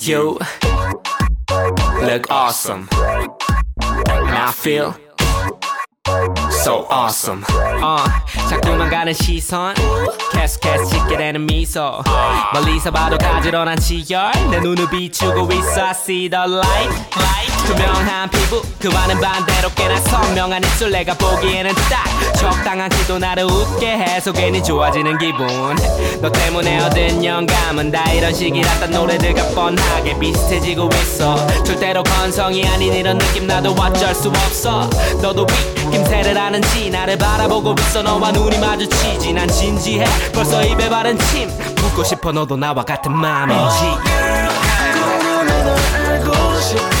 You look awesome. And I feel so awesome. Uh, 자꾸만 가는 시선 계속해서 짓게 되는 미소 멀리서 봐도 가지런한 치열 내 눈을 비추고 있어 I see the light 투명한 피부 그와는 반대로 꽤나 선명한 입술. 내가 보기에는 딱 적당한 키도 나를 웃게 해서 괜히 좋아지는 기분. 너 때문에 얻은 영감은 다 이런 식이랐던 노래들과 뻔하게 비슷해지고 있어. 절대로 건성이 아닌 이런 느낌 나도 어쩔 수 없어. 너도 윗김새를 하는지 나를 바라보고 있어. 너와 눈이 마주치지 난 진지해. 벌써 입에 바른 침. 묻고 싶어 너도 나와 같은 마음인지. 궁금해 널 알고 싶은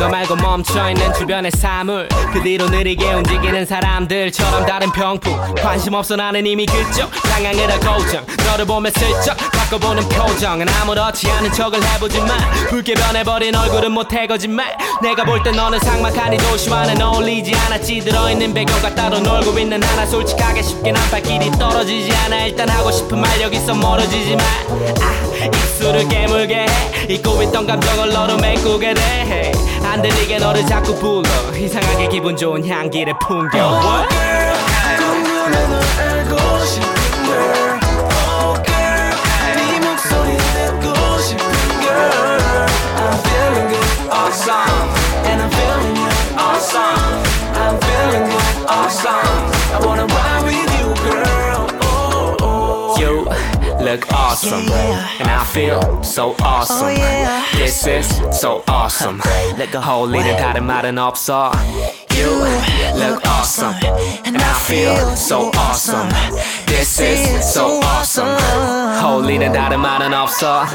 너 말고 멈춰있는 주변의 사물. 그 뒤로 느리게 움직이는 사람들처럼 다른 병풍. 관심 없어 나는 이미 그쪽 방향을 고정. 너를 보며 슬쩍 바꿔보는 표정은 아무렇지 않은 척을 해보지만 붉게 변해버린 얼굴은 못해 거짓말 내가 볼 때 너는 이 도시와는 어울리지 않았지 들어있는 배경과 따로 놀고 있는 하나. 솔직하게 쉽게 난 발길이 떨어지지 않아. 일단 하고 싶은 말 여기서 멀어지지 마 아, 입술을 깨물게 해. 잊고 있던 감정을 너로 메꾸게 돼안 들리게 너를 자꾸 불러 이상하게 기분 좋은 향기를 풍겨 궁금해 널 알고 싶은 girl Oh girl 네 목소리 듣고 싶은 girl I'm feeling good awesome And I'm feeling you awesome I'm feeling good awesome I wanna ride with you look awesome And I feel so awesome Oh, yeah. This is so awesome Let go. 홀리는 다른 말은 없어 You look awesome And I feel so awesome This is so awesome 홀리는 다른 말은 없어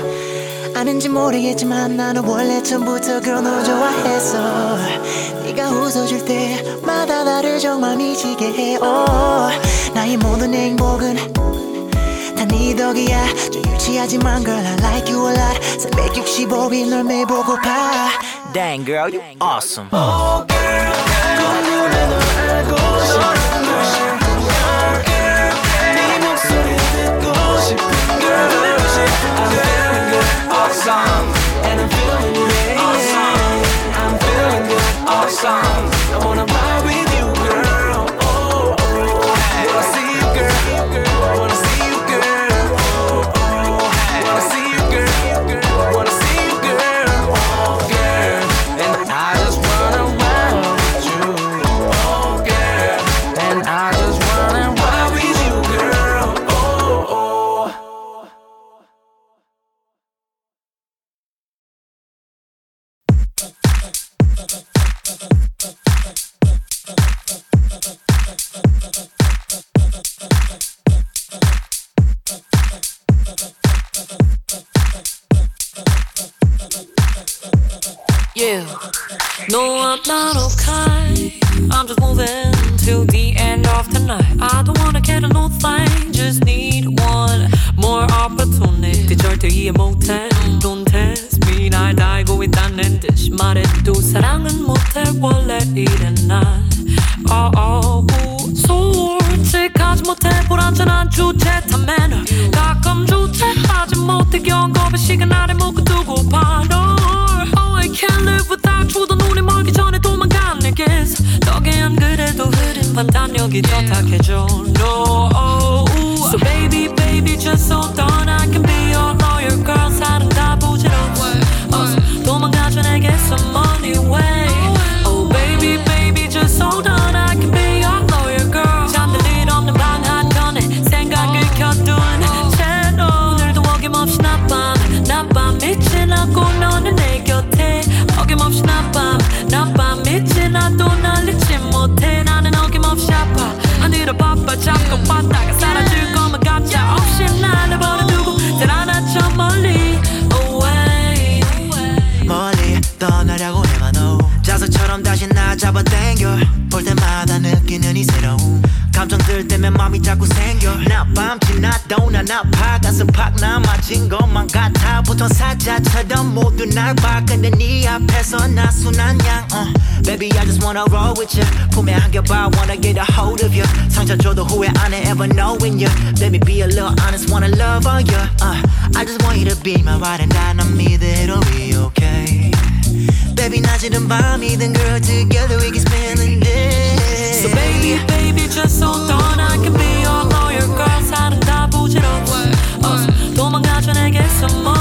아는지 모르겠지만 나는 원래 처음부터 girl 너 좋아했어 네가 웃어줄 때마다 나를 정말 미치게 해 oh, 나의 모든 행복은 다네 덕이야 좀 유치하지만 girl I like you a lot 365일 널 매보고파 Dang, girl, you awesome. Oh girl 궁금해 널 알고 싶은 girl Oh girl 네 목소리 듣고 싶은 girl I'm feeling good awesome And I'm feeling you awesome I'm feeling good awesome 날봐 근데 네 앞에서 나 순한 양 uh. Baby I just wanna roll with you 품에 안겨봐 wanna get a hold of you 상처 줘도 후회 안 해 ever knowing you Let me be a little honest wanna love on you uh. I just want you to be my ride and die 난 믿어 it'll be okay Baby 낮이든 밤이든 girl together we can spend the day So baby, baby, just hold on. I can be your lawyer, girl. 살은 다 부질없어. 도망가줘 내게서 money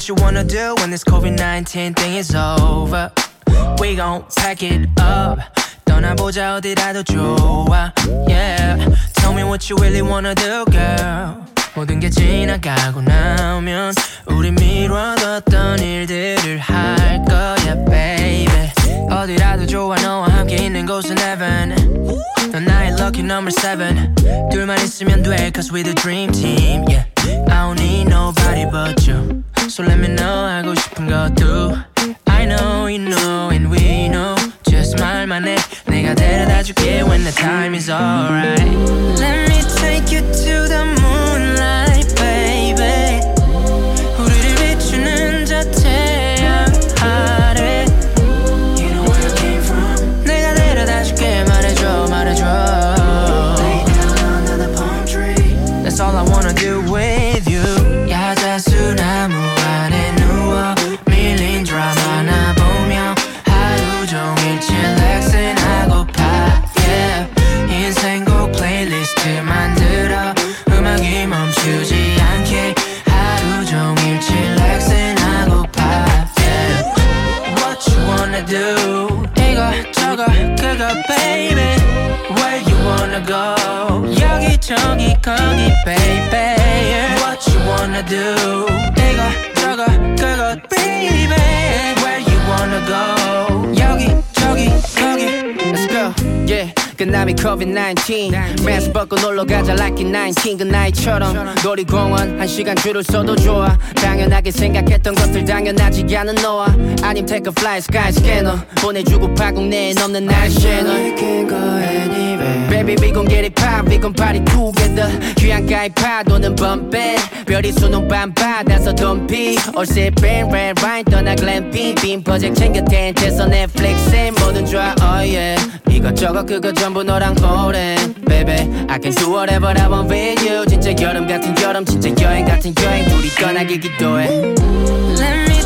what you wanna do when this COVID 19 thing is over. We gon' pack it up. 떠나보자 어디라도 좋아. Yeah. Tell me what you really wanna do, girl. 모든 게 지나가고 나면 우리 미뤄뒀던 일들을 할 거야, baby. 어디라도 좋아 너와 함께 있는 곳은 heaven. 넌 나의 lucky number seven. 둘만 있으면 돼, cause we the dream team, yeah. I don't need nobody but you. So let me know 하고 싶은 것도. I know you know and we know. Just 말만 해, 내가 데려다 줄게 when the time is alright. Let me take you to the 저기 거기 baby What you wanna do? 이거 저거 그거 baby Where you wanna go? 여기 저기 거기 Let's go Yeah 끝남이 COVID-19 마스크 벗고 놀러 가자 like in 19 그 나이처럼 놀이공원 한 시간 줄을 서도 좋아 당연하게 생각했던 것들 당연하지 않은 너와 아님 take a fly sky scanner 보내주고 파국 내에 넘는 날 채널 We can go anywhere Baby we gon' get it pop we gon' party together 휴양가의 파도는 it 별이 수놓은 밤바다서 올세 밴 red wine 떠나 glamping 빔 프로젝트 챙겨 텐트에서 넷플릭스에 뭐든 좋아 oh yeah. 이것저것 그거 전부 너랑 오랜 Baby I can do whatever I want with you. 진짜 여름 같은 여름 진짜 여행 같은 여행. 둘이 떠나길 기도해. Let me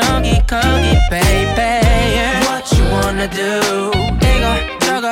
chunky, cookie, baby. What you wanna do? 이거 저거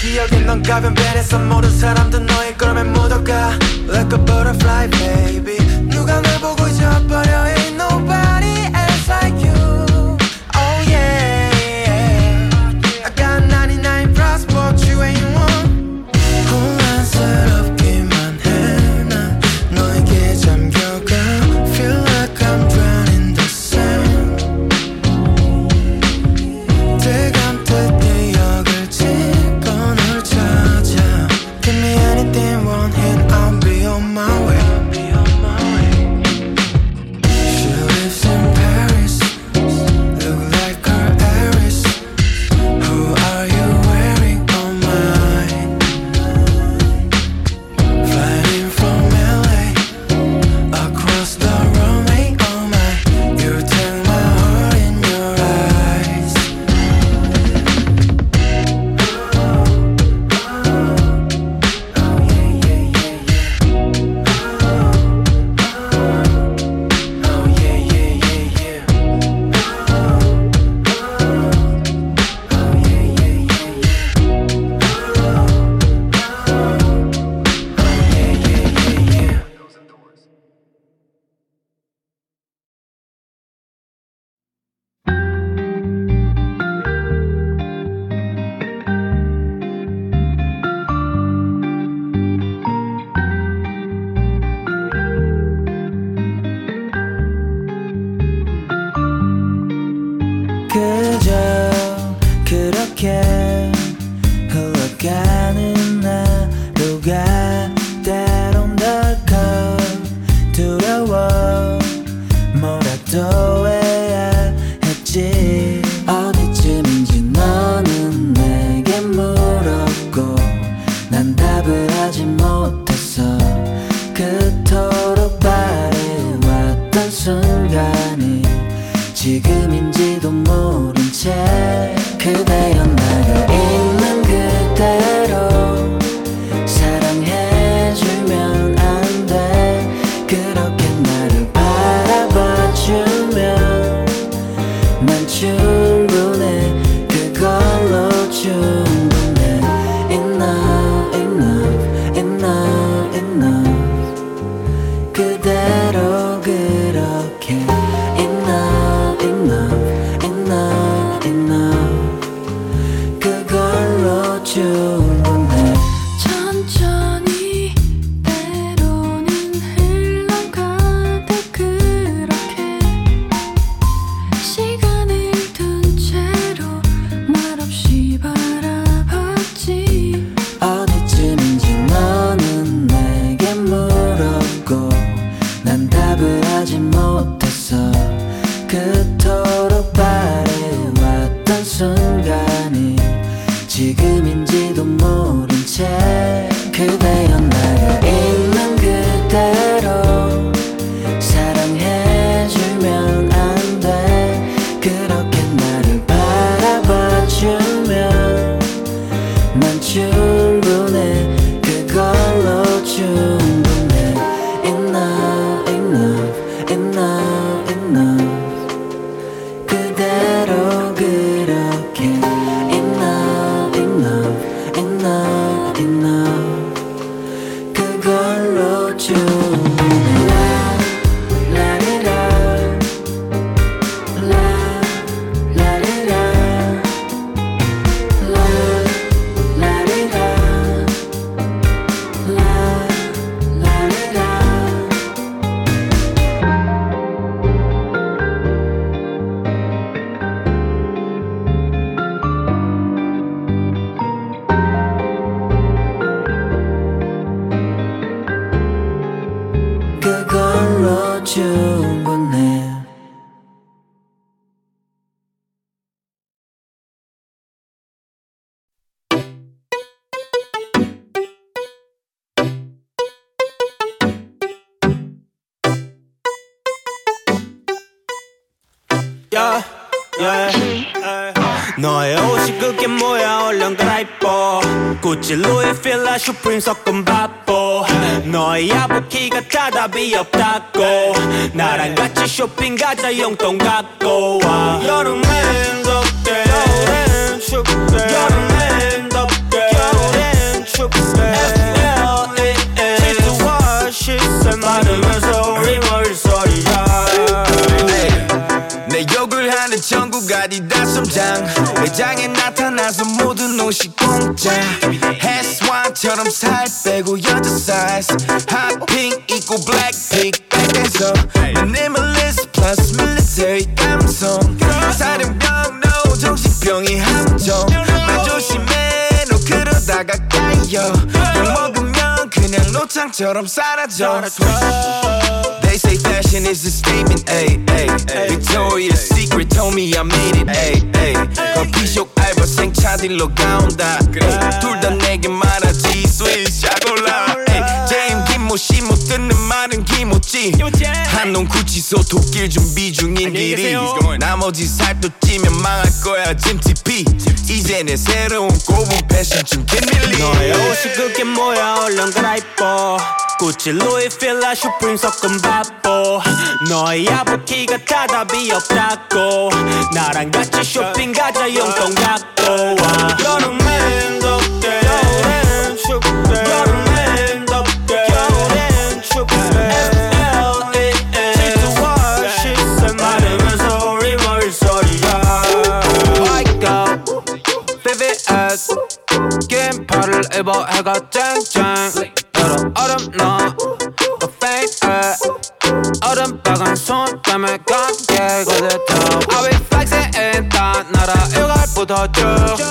기억엔 넌 가변 변해서 뭐 필라 슈프림 섞은 바보. 너의 야부키가 다 답이 없다고. 나랑 같이 쇼핑 가자 용돈 갖고 와. 여름엔 덥게 겨울엔 춥게. 여름엔 덥게 겨울엔 춥게. F.L.A.N. 시세 많으면서 소리야 내 욕을 하는 전국 아디다스 점장. 매장에 나타나서 모든 옷이 공짜 해스와처럼 살 빼고 여자 사이즈 핫핑 입고 블랙핑 백에서. 미니멀리스트 플러스 밀리터리 감성. 사령병 no 정신병이 함정. 말 조심해 너 그러다가 까여 욕 먹으면 그냥 노창처럼 사라져. They say fashion is a statement, ayy, ayy. Victoria's Secret told me I made it, ayy, ayy. 커피숍 생 차들로 가온다. 둘다 내게 말하지, 스윗 샤골라. 김모 씨못 듣는 말은 김모찌. 한놈 구치소 독길 준비 중인 길이. 나머지 살도 찌면 망할 거야, 짐 TP. 이제 내 새로운 고분 패션 중 김밀리. 너의 옷이 그게 뭐야 얼른 갈아입어 구찌 루이 필라 슈프림 섞은 바보 너의 야부키가 다 답이 없다고 나랑 같이 쇼핑 가자 용돈 갖고 와 여름엔 덥 긴팔을 입어 해가 쨍쨍 여름 얼음 너 페이크 얼음 박은 손 때문에 감게 거들떠 I be flexing 다 나라 일괄부터 쭉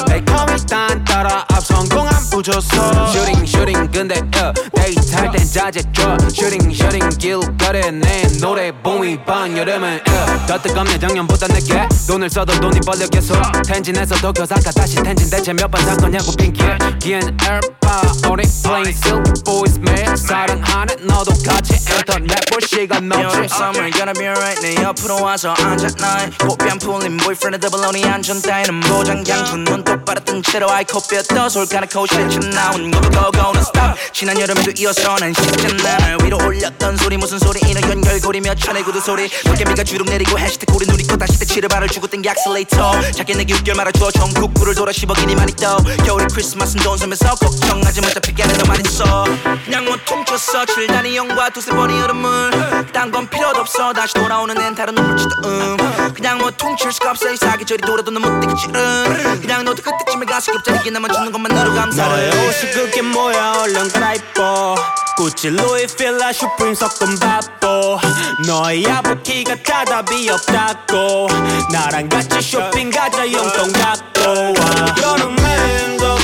베이컴이 딴 따라 앞선 공안 붙였어 슈팅 슈팅 근데 uh, 데이트 할 땐 자제줘 슈팅 슈팅 길거리에 내 노래 봄이 반 여름은 uh, 더 뜨겁네 작년보다 늦게. 돈을 써도 돈이 벌려 계속. 텐진에서 도쿄 사카 다시 텐진 대체 몇 번 산 거냐고 핑계 기엔 에어파 우리 플레인 실크 보이스 매일 사랑하는 너도 같이 인터넷 볼 시간 없지. Summer gonna be alright. 내 옆으로 와서 앉아 날 꽃뱀 풀린 boyfriend 더블로니 안전 따위는 모장 양푼 눈 똑바로 뜬 채로 아이코피어 떠 솔가락코 실친 나온 non stop. 지난 여름에도 이어서 난 쉽잖아 날 위로 올렸던 소리. 무슨 소리? 이는 연결고리며 천의 구두 소리. 도깨비가 주룩 내리고 해시태그 우리 누리고 다시 대치를 발을 주고 땡기 악셀레이터. 작게 내게 6개월 말아줘. 전국구를 돌아 10억이니 많이 떠. 겨울에 크리스마스는 돈 쓰면서 걱정하지 마. 잡히게 하는 너만 있어 그냥 뭐 통쳤어 칠단이 영과 두세 번이 흐름을. 딴건 필요도 없어. 다시 돌아오는 앤 다른 눈물치도 음. 그냥 뭐 통칠 수가 없어. 이 사계절이 돌아도 너못 되겠지 음. 그냥 너도 그때쯤에 가서 겹자리게 남아 주는 것만으로 감사를. 너의 옷이 그게 뭐야? 얼른 갈아입어. 구찌 루이 필라 슈프림 섞은 바보 너의 야부키가 다 답이 없다고. 나랑 같이 쇼핑 가자 용돈 갖고 와. 여름엔 덥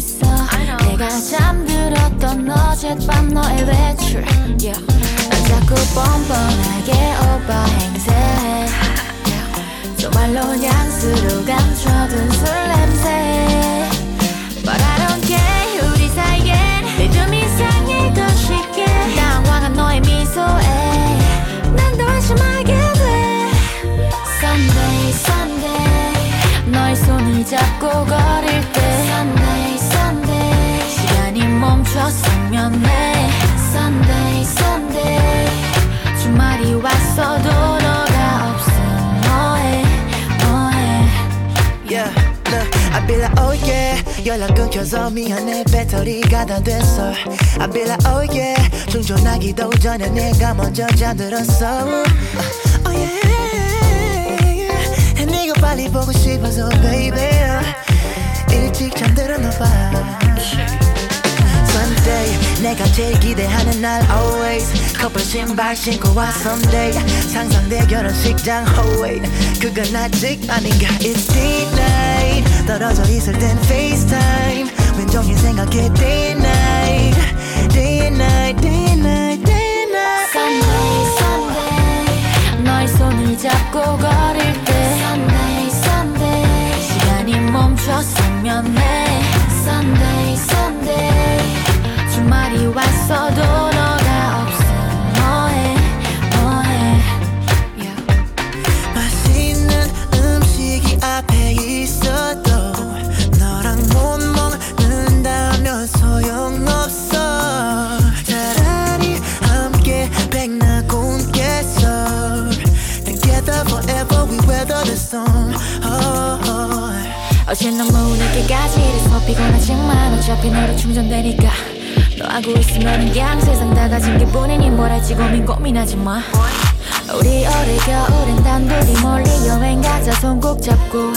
있어. 내가 잠들었던 어젯밤 너의 외출. Yeah. 난 자꾸 뻔뻔하게 오빠 행세해 yeah. 정말로 향수로 감춰둔 술 냄새. But I don't care 우리 사이엔 믿음 이상의 더 쉽게 당황한 너의 미소에 난더 안심하게 돼. Sunday Sunday 너의 손을 잡고 걸을 연락 끊겨서 미안해. 배터리가 다 됐어. I be like, oh yeah 충전하기도 전에 내가 먼저 잠들었어. Uh, Oh yeah. 네가 빨리 보고 싶어서 baby. 일찍 잠들었나 봐 Sunday 내가 제일 기대하는 날 always 커플 신발 신고 와 someday 상상돼 결혼식장 oh wait 그건 아직 아닌가 It's D-Night 떨어져 있을 땐 FaceTime 왼종일 생각해 Day Night Day Night Day Night Day Night Sunday Sunday 너의 손을 잡고 걸을 때 Sunday Sunday 시간이 멈췄으면 해 충전되니까 너하고 있으면 그냥 세상 다 가진 기분이니 뭘 할지 고민 고민하지 마. 우리 올해 겨울엔 단둘이 멀리 여행 가자 손 꼭 잡고.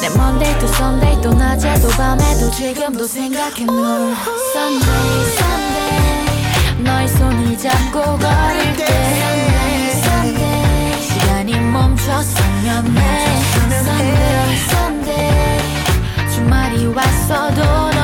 내 Monday to Sunday 또 낮에도 밤에도 지금도 생각해 널 Sunday Sunday 너의 손을 잡고 걸을 때. Sunday Sunday 시간이 멈췄으면 해. Sunday Sunday 주말이 왔어도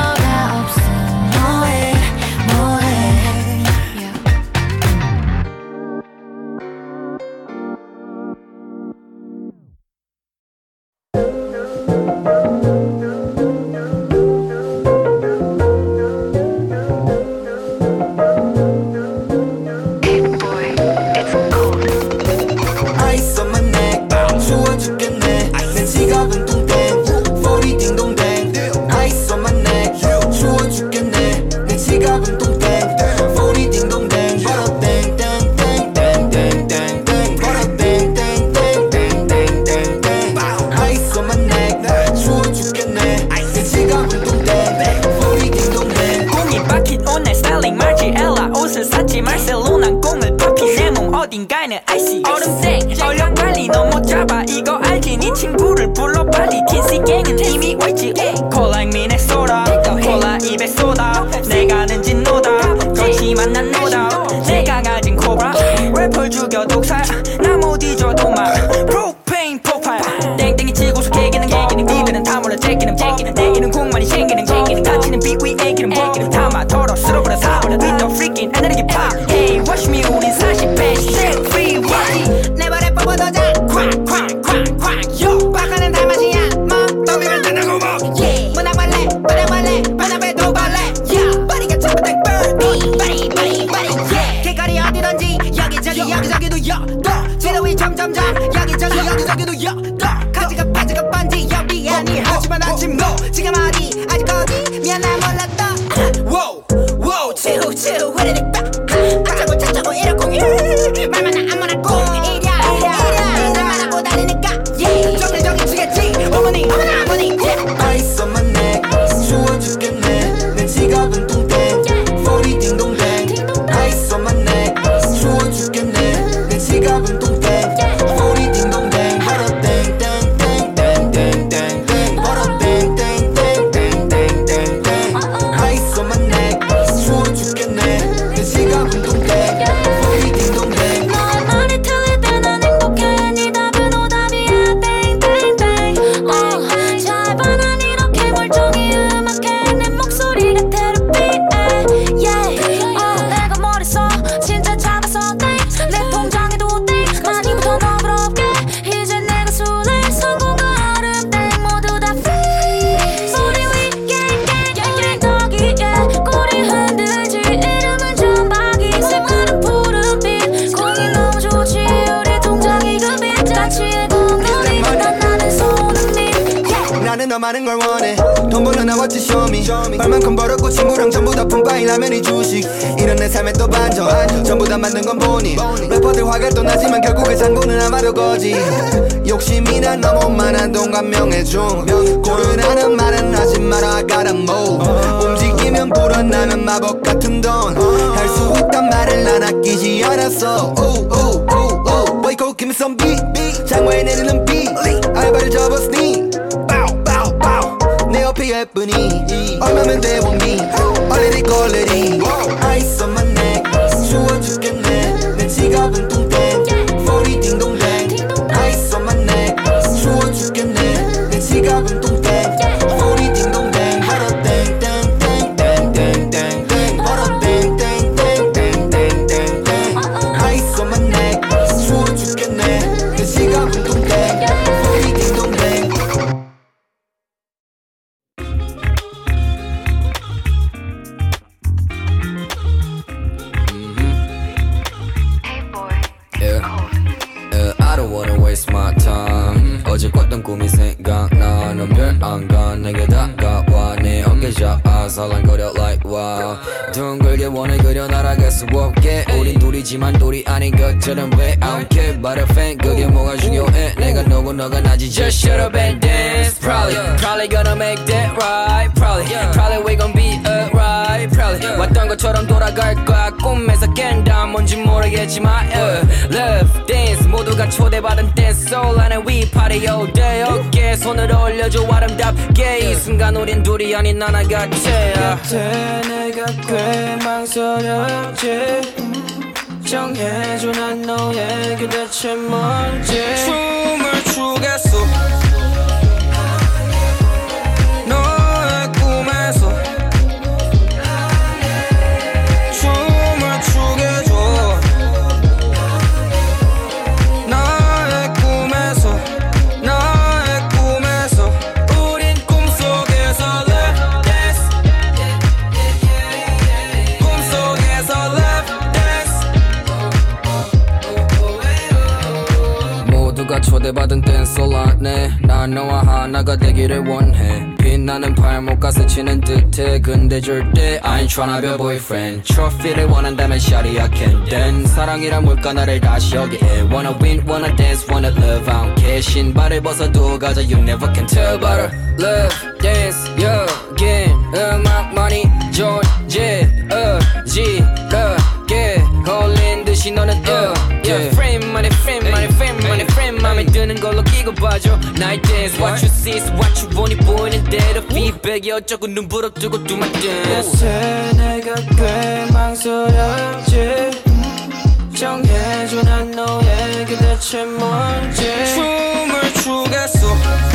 happening Obviamente 상대 받은 댄스 올랐네. 난 너와 하나가 되기를 원해. 빛나는 팔목과 스치는 듯해. 근데 절대 I ain't tryna be a boyfriend. 트로피를 원한다면 샤리 I can dance. 사랑이란 물가 나를 다시 여기에. Wanna win, wanna dance, wanna love. I'm don't care 신발을 벗어도 가자 You never can tell. But I love dance 여긴 음악만이 존재 의지가 게 걸린 듯이 너는 uh, yeah. 프레임만의 프레임 맘에 드는 걸로 끼고 봐줘. 나의 댄스 What you see is what you 보니 보이는 대로. 피드백이 어쩌고 눈 부릅뜨고 do my 요새 내가 꽤 망설였지. 정해줘 난 너에게 대체 뭔지. 춤을 추겠어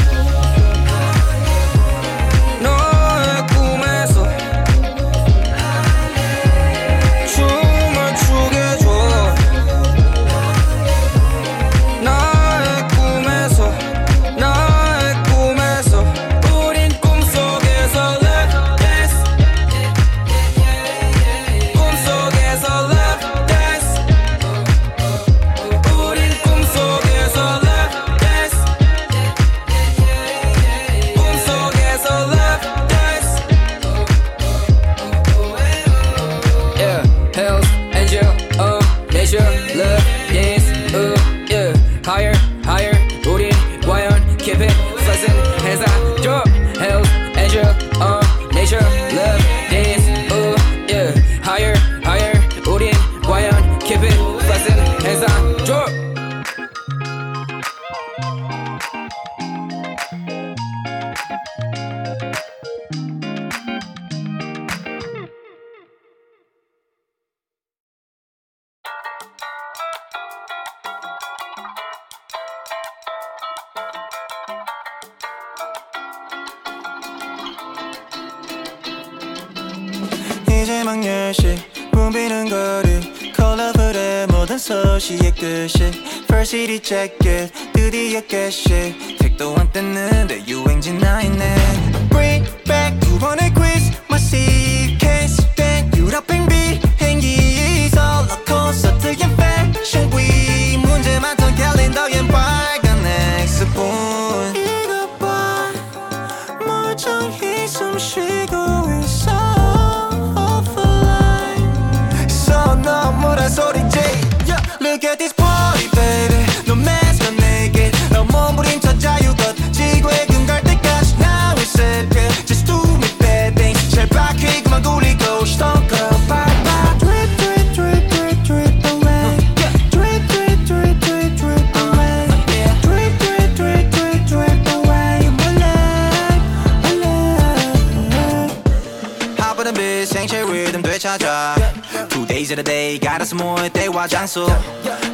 갈아서 모을 때와 장소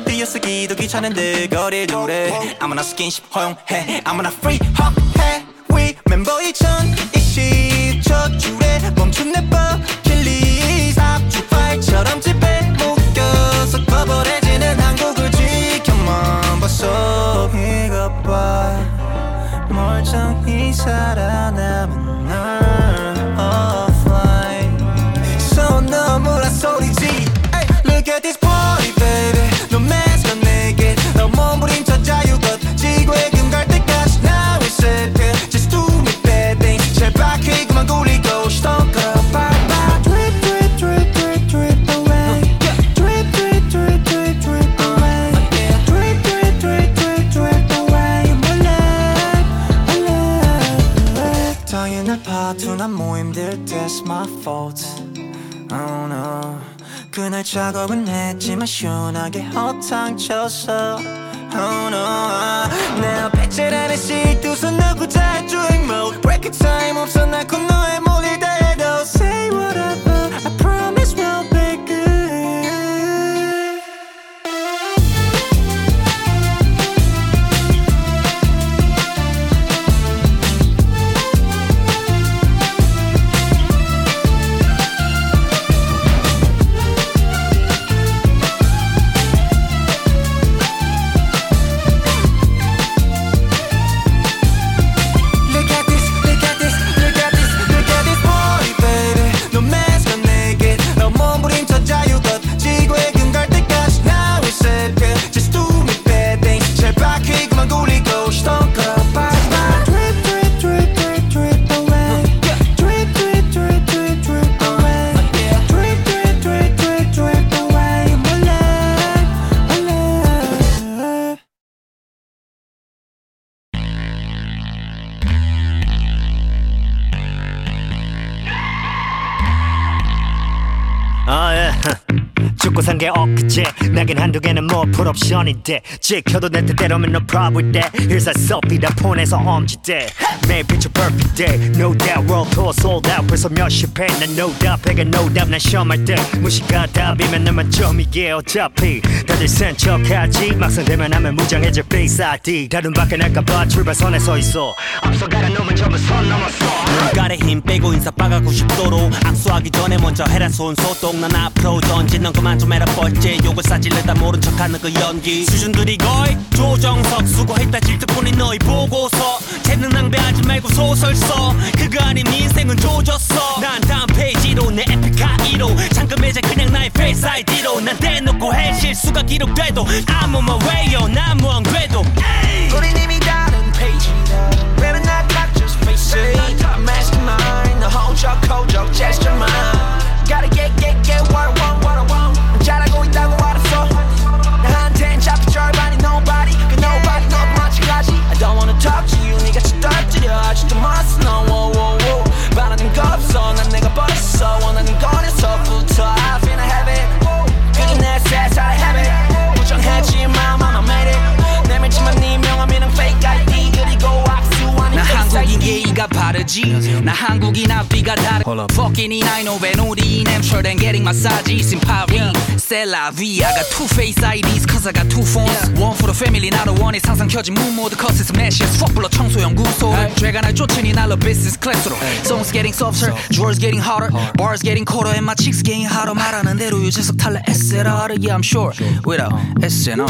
띄어쓰기도 귀찮은데 거리에 두래. 아무나 스킨십 허용해. 아무나 free 해. We 멤버 2020 첫 줄에 멈춘 내 버킷리스트 앞주파이처럼 집에 묶여서 거버해지는 한국을 지켜만 봤어 이것 봐 멀쩡히 살아남은 널 my fault Oh no 그날 작업은 했지만 시원하게 허탕쳤어 Oh no 내 앞에 칠하는 시두손 넣고 잘 drink mode Break it time 없어 날 코너에 게 나긴 한두 개는 뭐 풀옵션인데 지켜도 내 뜻대로면 no problem that. Here's a selfie 다 폰에서 엄지대. 매일 picture perfect day. No doubt world tour sold out. 벌써 몇십 회난 no doubt 배가 no doubt 난 시험할 때. 무시가 답이면 내 만점이게 어차피. 다들 센 척하지. 막상 되면 하면 무장해질 face ID 다른 밖에 날까봐 출발선에 서 있어. 앞서가는 놈은 전부 선 넘었어. 눈가에 힘 빼고 인사 빠가 90도로 악수하기 전에 먼저 해라 손소독. 난 앞으로 전진 넌 그만 좀 해라 뻘째 욕을 싸 질르다 모른 척하는 그 연기. 수준들이 거의 조정석 수고했다 질투뿐인 너희 보고서. 재능 낭비하지 말고 소설 써 그거 아닌 네 인생은 조졌어. 난 다음 페이지로 내 에픽하 1호 잠금 매장 그냥 나의 페이스 아이디로. 난 대놓고 해. 실수가 기록돼도 I'm on my way 난 무한 궤도. 우린 이미 다른 페이지다. Better not lie, just face. It mastermind 너 호적 호적 gesture만 Gotta get 예의가 바르지 나 한국인 앞뒤가 다르 Fucking in I know when 우리 I'm sure than getting massages in Paris C'est la vie I got two face IDs cause I got two phones One for the family 나도 원해 상상 켜진 mood mode cause it's meshes Fuck 불러 청소연구소 죄가 날 쫓으니 날로 business class로 Songs getting softer Drawers getting hotter Bars getting colder And my cheeks getting hotter 말하는 대로 유재석 탈래 SLR Yeah I'm sure Without SNR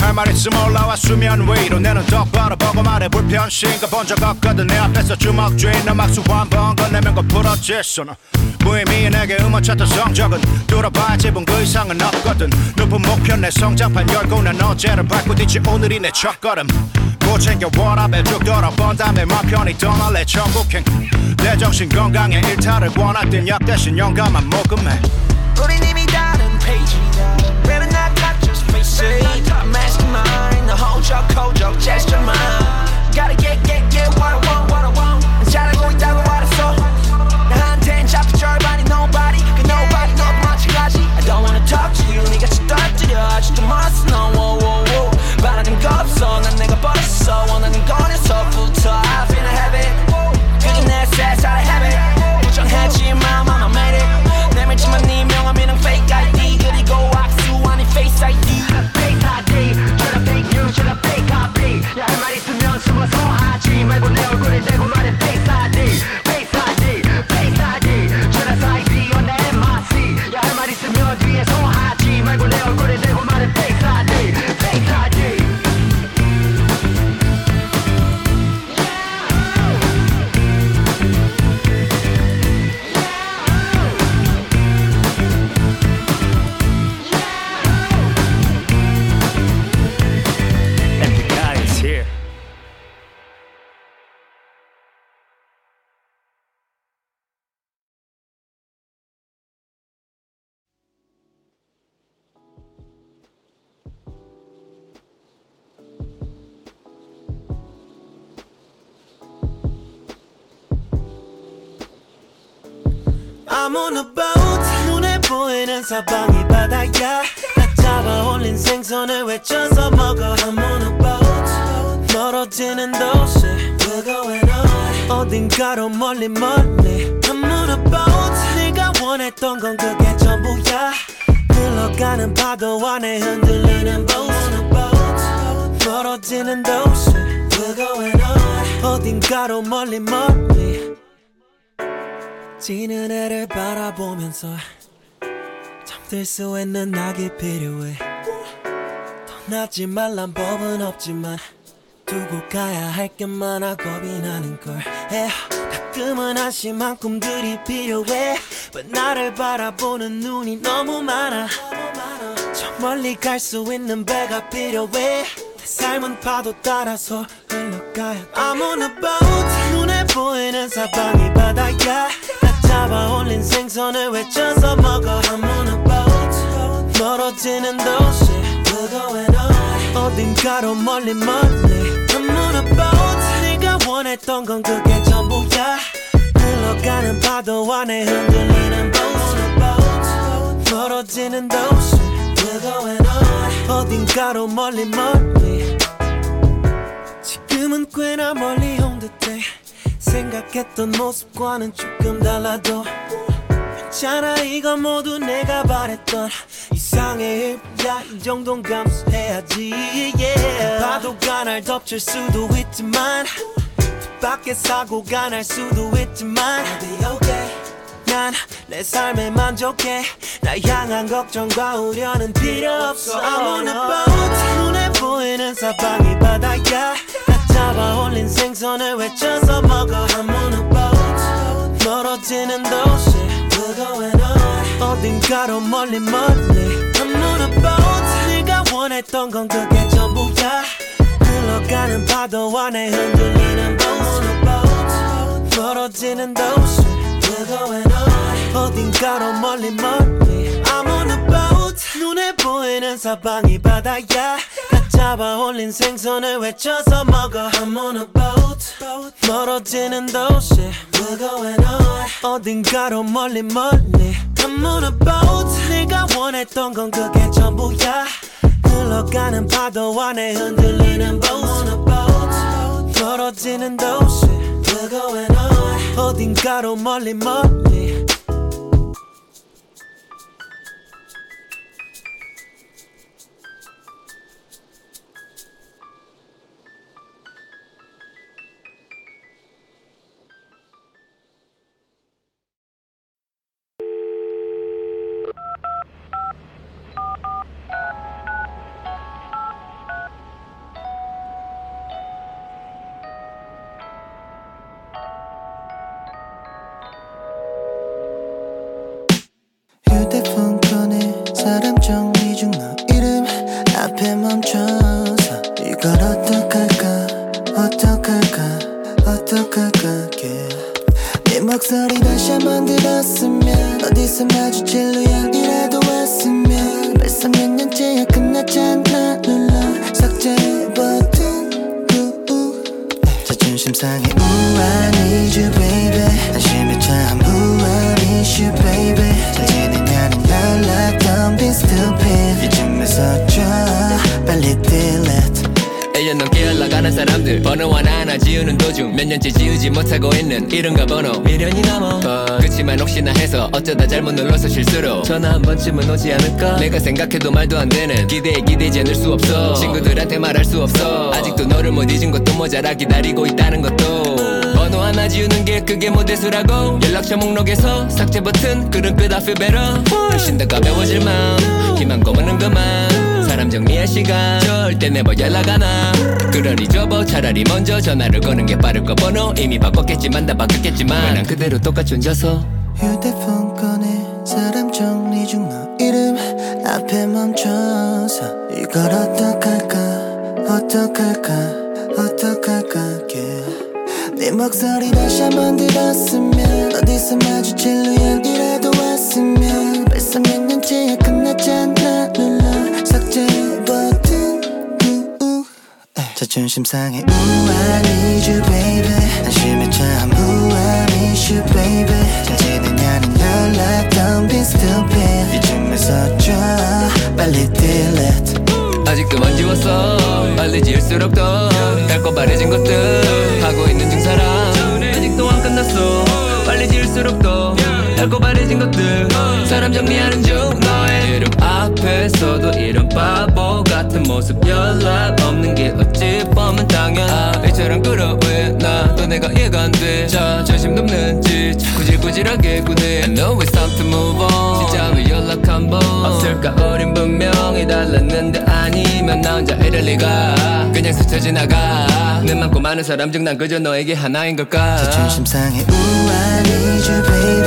할 말 있으면 올라와 수면 위로 내는 똑바로 보고 말해 불편신가 본 적 없거든 내 앞에서 주먹 쥐 는 막수 한번 건네면 거 부러졌어 너 무의미해 내게 음원 찾던 성적은 뚫어봐야 지분 그 이상은 없거든. 높은 목표 내 성장판 열고 난 어제를 밟고 뒤지 오늘이 내 첫걸음. 못 챙겨 워랍에 쭉 돌아본 다음에 맘 편히 떠날래. 천국행. 내 정신 건강에 일탈을 원할 땐 약 대신 영감만 모금해. 우린 이미 다른 페이지 Better not got just face. It Mastermind. The whole joke 호적 제스처만 Gotta get get get what 사방이 바다야. 다 잡아 올린 생선을 외쳐서 먹어. I'm on a boat. 멀어지는 도시. We're going on 어딘가로 멀리 멀리. I'm on a boat. 네가 원했던 건 그게 전부야. 흘러가는 파도 안에 흔들리는 boat. I'm on a boat. 멀어지는 도시. going on 어딘가로 멀리 멀리. 지는 해를 바라보면서 잠들 수 있는 낙이 필요해. 떠나지 말란 법은 없지만 두고 가야 할 게 많아 겁이 나는 걸. 에, 가끔은 한심한 꿈들이 필요해. But 나를 바라보는 눈이 너무 많아? 저 멀리 갈 수 있는 배가 필요해. 내 삶은 파도 따라서 흘러가야 돼. I'm on a boat. 눈에 보이는 사방이 바다야. 다 잡아 올린 생선을 외쳐서 먹어. I'm on a boat 멀어지는 도시 on 어딘가로 멀리 멀리. I'm on a boat 네가 원했던 건 그게 전부야. 흘러가는 파도 안에 흔들리는 boat 멀어지는 도시 on 어딘가로 멀리 멀리. 지금은 꽤나 멀리 온 듯해. 생각했던 모습과는 조금 달라도 괜찮아 이건 모두 내가 바랬던 이상의 일야 이 정도는 감수해야지 yeah. 파도가 날 덮칠 수도 있지만 밖에 사고가 날 수도 있지만 okay 난내 삶에 만족해. 나 향한 걱정과 우려는 필요 없어. I'm on a boat. 눈에 보이는 사방이 바다야. 다 잡아 올린 생선을 외쳐서 먹어. I'm on a boat. 멀어지는 도시 on 어딘가로 멀리 멀리 I'm on a boat 네가 원했던 건 그게 전부야. 흘러가는 파도 안에 흔들리는 boat 멀어지는 도시 We're on 어딘가로 멀리 멀리 I'm on a boat 눈에 보이는 사방이 바다야. 다 잡아 올린 생선을 외쳐서 먹어. I'm on a boat. 멀어지는 도시. going on 어딘가로 멀리 멀리. I'm on a boat. 네가 원했던 건 그게 전부야. 흘러가는 파도 안에 흔들리는 boat. I'm on a boat. 멀어지는 도시. going on 어딘가로 멀리 멀리 몇 년째 지우지 못하고 있는 이름과 번호. 미련이 남아. 어, 그치만 혹시나 해서 어쩌다 잘못 눌러서 실수로. 전화 한 번쯤은 오지 않을까? 내가 생각해도 말도 안 되는 기대에 기대지 않을 수 없어. 친구들한테 말할 수 없어. 아직도 너를 못 잊은 것도 모자라 기다리고 있다는 것도. 번호 하나 지우는 게 그게 뭐 대수라고? 연락처 목록에서 삭제 버튼 그런 끝 I feel better 훨씬 더 가벼워질 마음. 희망 고무는 그만 사람 정리할 시간. 절대 내버 연락 안와 그러니 접어 차라리 먼저 전화를 거는 게 빠를 거 번호. 이미 바꿨겠지만 다 바뀌었겠지만. 난 그대로 똑같이 혼자서. 휴대폰 꺼내. 사람 정리 중 너 이름 앞에 멈춰서 이걸 어떡할까? 어떡할까? 어떡할까. 네 목소리 다시 한 번 들었으면 어디서 마주칠 우연이라도 왔으면 년째야 끝났잖아. 눌러 삭제 버튼 자존심 상해 Ooh I need you baby. 안심해 참 Ooh I miss you baby. 잘 지내냐는 연락 Don't be stupid. 이쯤에서 줘. 빨리 delete. 아직도 안 지웠어. 빨리 지울수록 더 달콤바래진 것들 하고 있는 중 사랑 아직도 안 끝났어. 빨리 지울수록 더 달콤바래진 것들. 사람 정리하는 중 너의 이름 앞에서도 이런 바보 같은 모습 연락 없는 게 어찌 보면 당연. 아 이처럼 끌어 왜 나또 내가 이해가 안돼. 자존심 높는 짓 구질구질하게 구네 I know it's time to move on. 진짜 왜 연락 한 번? 없을까? 우린 분명히 달랐는데 아니면 나 혼자 이럴 리가? 그냥 스쳐 지나가. 눈 감고 많은 사람 중 난 그저 너에게 하나인 걸까? 자존심 상해 you baby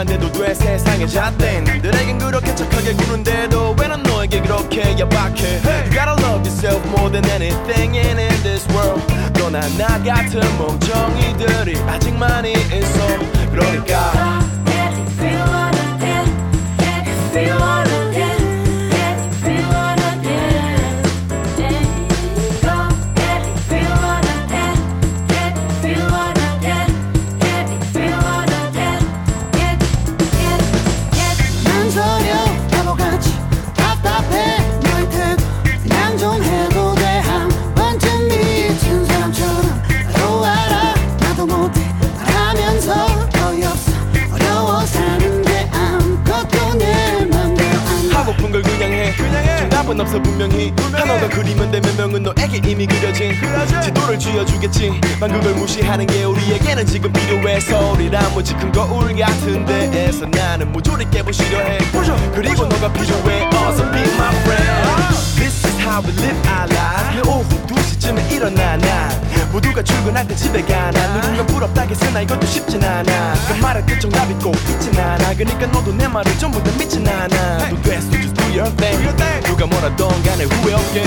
해줘 그만해도 돼 세상의 잣대 남들에겐 그렇게 착하게 구는데도 왜 난 너에게 그렇게 야박해? You gotta love yourself more than anything in, in this world. 너나 나 같은 멍청이들이 아직 많이 있어. 그러니까 정답은 없어 분명히. 하나가 그리면 되면 명은 너에게 이미 그려진. 지도를 쥐어주겠지만 그걸 무시하는 게 우리에게는 지금 필요해서 우리 나머지 큰 거울 같은 데에서 나는 모조리 깨부시려 해. 그리고 너가 필요해. 어서 be my friend. This is how we live our lives 내 오후 2시쯤에 일어나 난 모두가 출근할 때 집에 가나? 누군가 부럽다겠으나? 이것도 쉽진 않아. 그 말에 그 정답이 꼭 있진 않아. 그니까 너도 내 말을 전부 다 믿진 않아. 도 됐어 just do your thing. 누가 뭐라던 간에 후회 없게